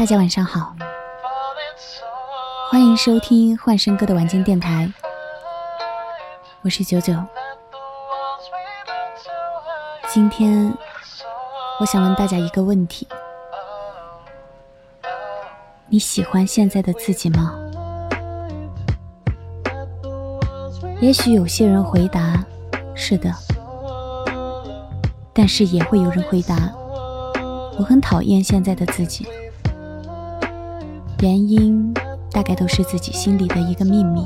大家晚上好，欢迎收听幻声哥的晚间电台，我是九九。今天我想问大家一个问题：你喜欢现在的自己吗？也许有些人回答是的，但是也会有人回答我很讨厌现在的自己。原因大概都是自己心里的一个秘密。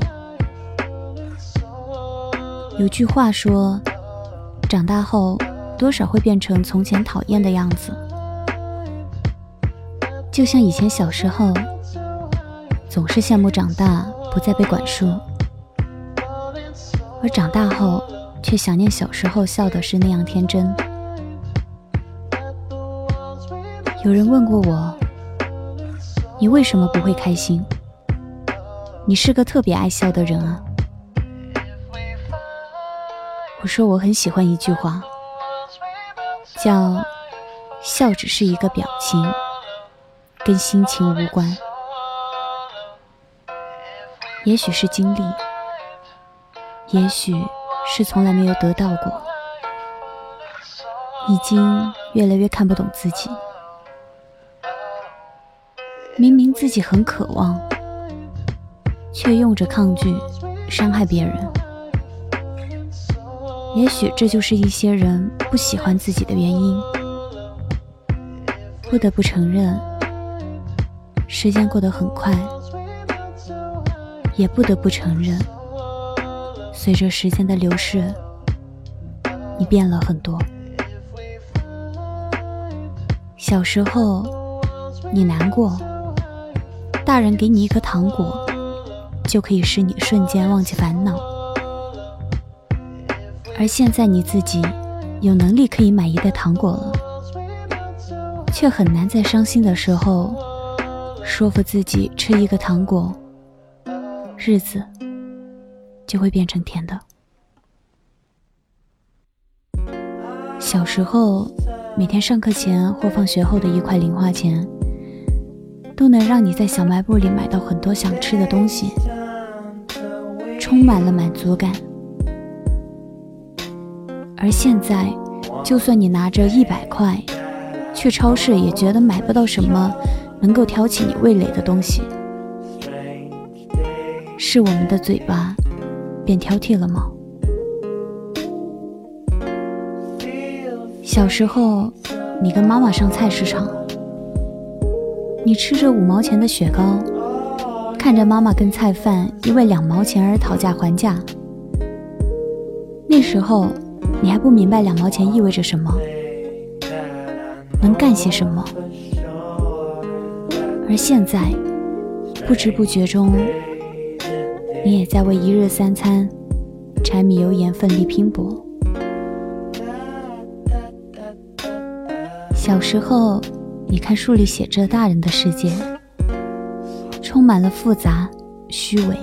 有句话说，长大后多少会变成从前讨厌的样子，就像以前小时候，总是羡慕长大不再被管束，而长大后却想念小时候笑的是那样天真。有人问过我。你为什么不会开心？你是个特别爱笑的人啊！我说我很喜欢一句话，叫“笑只是一个表情，跟心情无关”。也许是经历，也许是从来没有得到过，已经越来越看不懂自己。明明自己很渴望，却用着抗拒伤害别人。也许这就是一些人不喜欢自己的原因。不得不承认，时间过得很快，也不得不承认，随着时间的流逝，你变了很多。小时候，你难过。大人给你一颗糖果，就可以使你瞬间忘记烦恼。而现在你自己有能力可以买一袋糖果了，却很难在伤心的时候说服自己吃一个糖果，日子就会变成甜的。小时候，每天上课前或放学后的一块零花钱。都能让你在小卖部里买到很多想吃的东西，充满了满足感。而现在，就算你拿着一百块去超市，也觉得买不到什么能够挑起你味蕾的东西。是我们的嘴巴变挑剔了吗？小时候，你跟妈妈上菜市场。你吃着五毛钱的雪糕，看着妈妈跟菜贩因为两毛钱而讨价还价。那时候你还不明白两毛钱意味着什么，能干些什么。而现在，不知不觉中，你也在为一日三餐、柴米油盐奋力拼搏。小时候。你看书里写着大人的世界，充满了复杂、虚伪。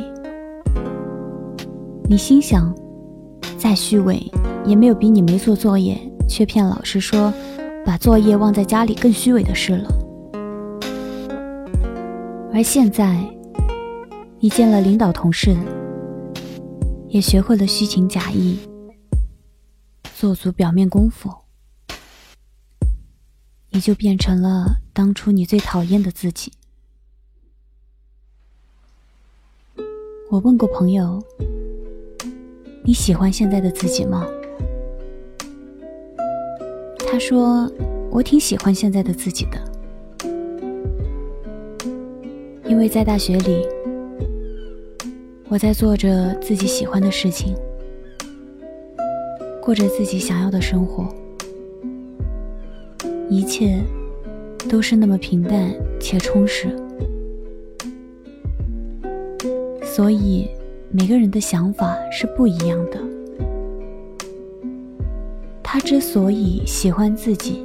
你心想，再虚伪也没有比你没做作业却骗老师说把作业忘在家里更虚伪的事了。而现在，你见了领导同事，也学会了虚情假意，做足表面功夫。你就变成了当初你最讨厌的自己。我问过朋友：“你喜欢现在的自己吗？”他说：“我挺喜欢现在的自己的，因为在大学里，我在做着自己喜欢的事情，过着自己想要的生活。”一切都是那么平淡且充实，所以每个人的想法是不一样的。他之所以喜欢自己，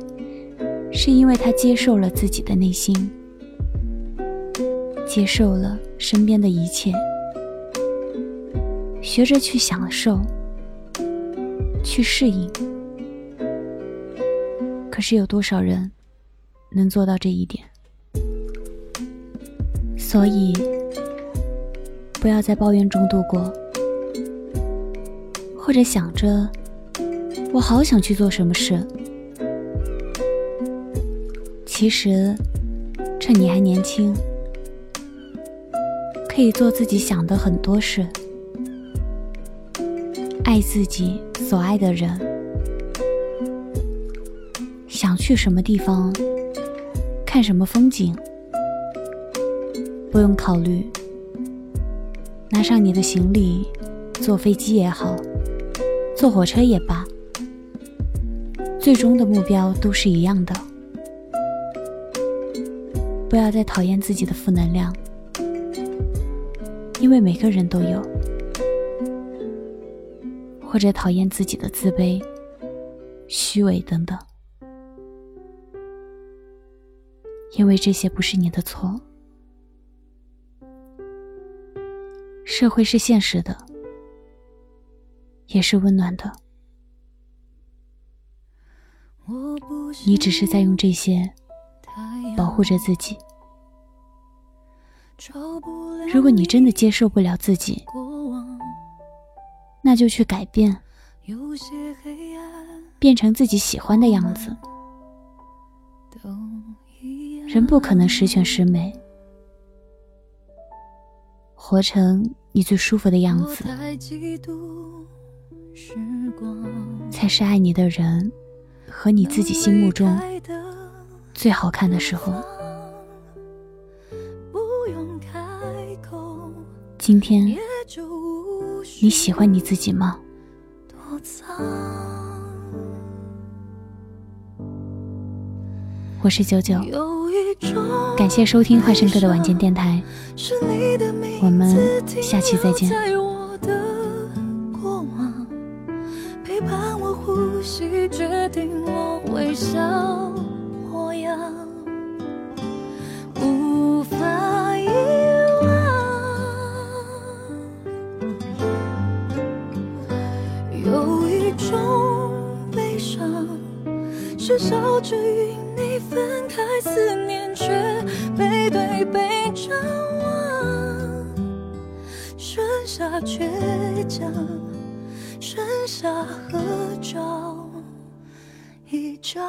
是因为他接受了自己的内心，接受了身边的一切，学着去享受，去适应。可是有多少人能做到这一点？所以，不要在抱怨中度过，或者想着我好想去做什么事。其实，趁你还年轻，可以做自己想的很多事，爱自己所爱的人，去什么地方，看什么风景，不用考虑，拿上你的行李，坐飞机也好，坐火车也罢，最终的目标都是一样的。不要再讨厌自己的负能量，因为每个人都有；或者讨厌自己的自卑、虚伪等等，因为这些不是你的错。社会是现实的，也是温暖的，你只是在用这些。保护着自己。如果你真的接受不了自己，那就去改变，变成自己喜欢的样子。人不可能十全十美，活成你最舒服的样子，才是爱你的人和你自己心目中。最好看的时候，今天你喜欢你自己吗？我是九九，感谢收听花生哥的晚间电台，我们下期再见。无法遗忘，有一种悲伤，是笑着与你分开，思念却背对背张望，剩下倔强，剩下合照一张。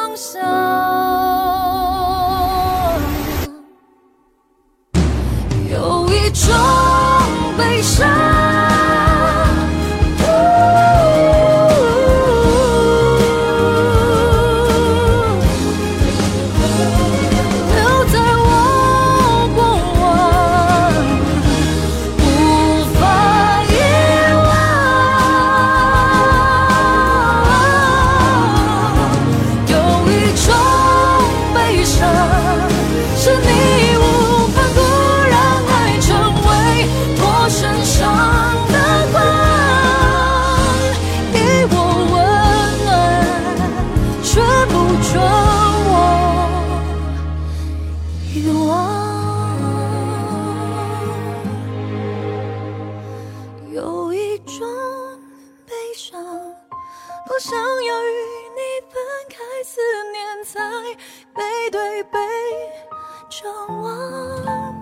方向有一种我想要与你分开，思念在背对背张望。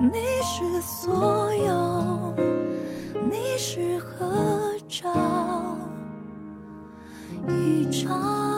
你是所有，你是合照一张。